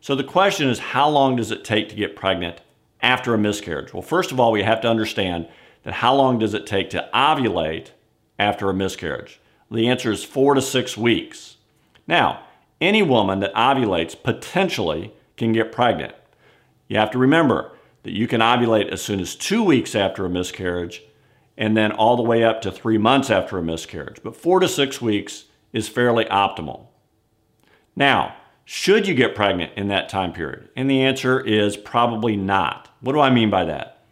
So the question is how long does it take to get pregnant after a miscarriage? Well, first of all, we have to understand that how long does it take to ovulate after a miscarriage? The answer is four to six weeks. Now, any woman that ovulates potentially can get pregnant. You have to remember that you can ovulate as soon as two weeks after a miscarriage and then all the way up to three months after a miscarriage. But four to six weeks is fairly optimal. Now, should you get pregnant in that time period? And the answer is probably not. What do I mean by that?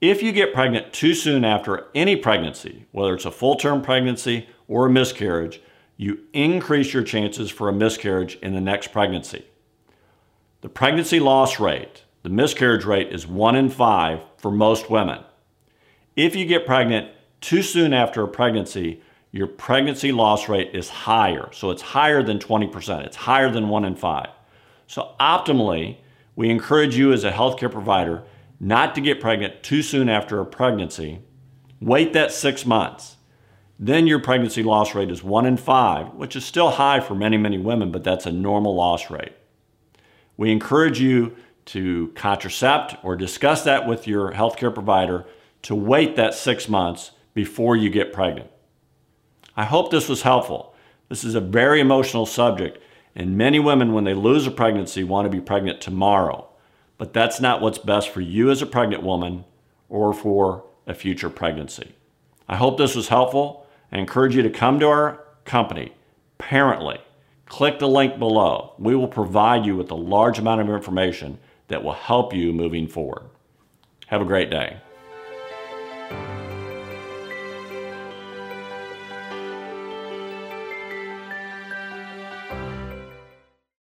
If you get pregnant too soon after any pregnancy, whether it's a full term pregnancy or a miscarriage, you increase your chances for a miscarriage in the next pregnancy. The pregnancy loss rate, the miscarriage rate, is one in five for most women. If you get pregnant too soon after a pregnancy, your pregnancy loss rate is higher. So it's higher than 20%. It's higher than one in five. So optimally, we encourage you as a healthcare provider not to get pregnant too soon after a pregnancy. Wait that six months. Then your pregnancy loss rate is one in five, which is still high for many, many women, but that's a normal loss rate. We encourage you to contracept or discuss that with your healthcare provider to wait that six months before you get pregnant. I hope this was helpful. This is a very emotional subject, and many women, when they lose a pregnancy, want to be pregnant tomorrow. But that's not what's best for you as a pregnant woman or for a future pregnancy. I hope this was helpful. I encourage you to come to our company, Pearently. Click the link below. We will provide you with a large amount of information that will help you moving forward. Have a great day.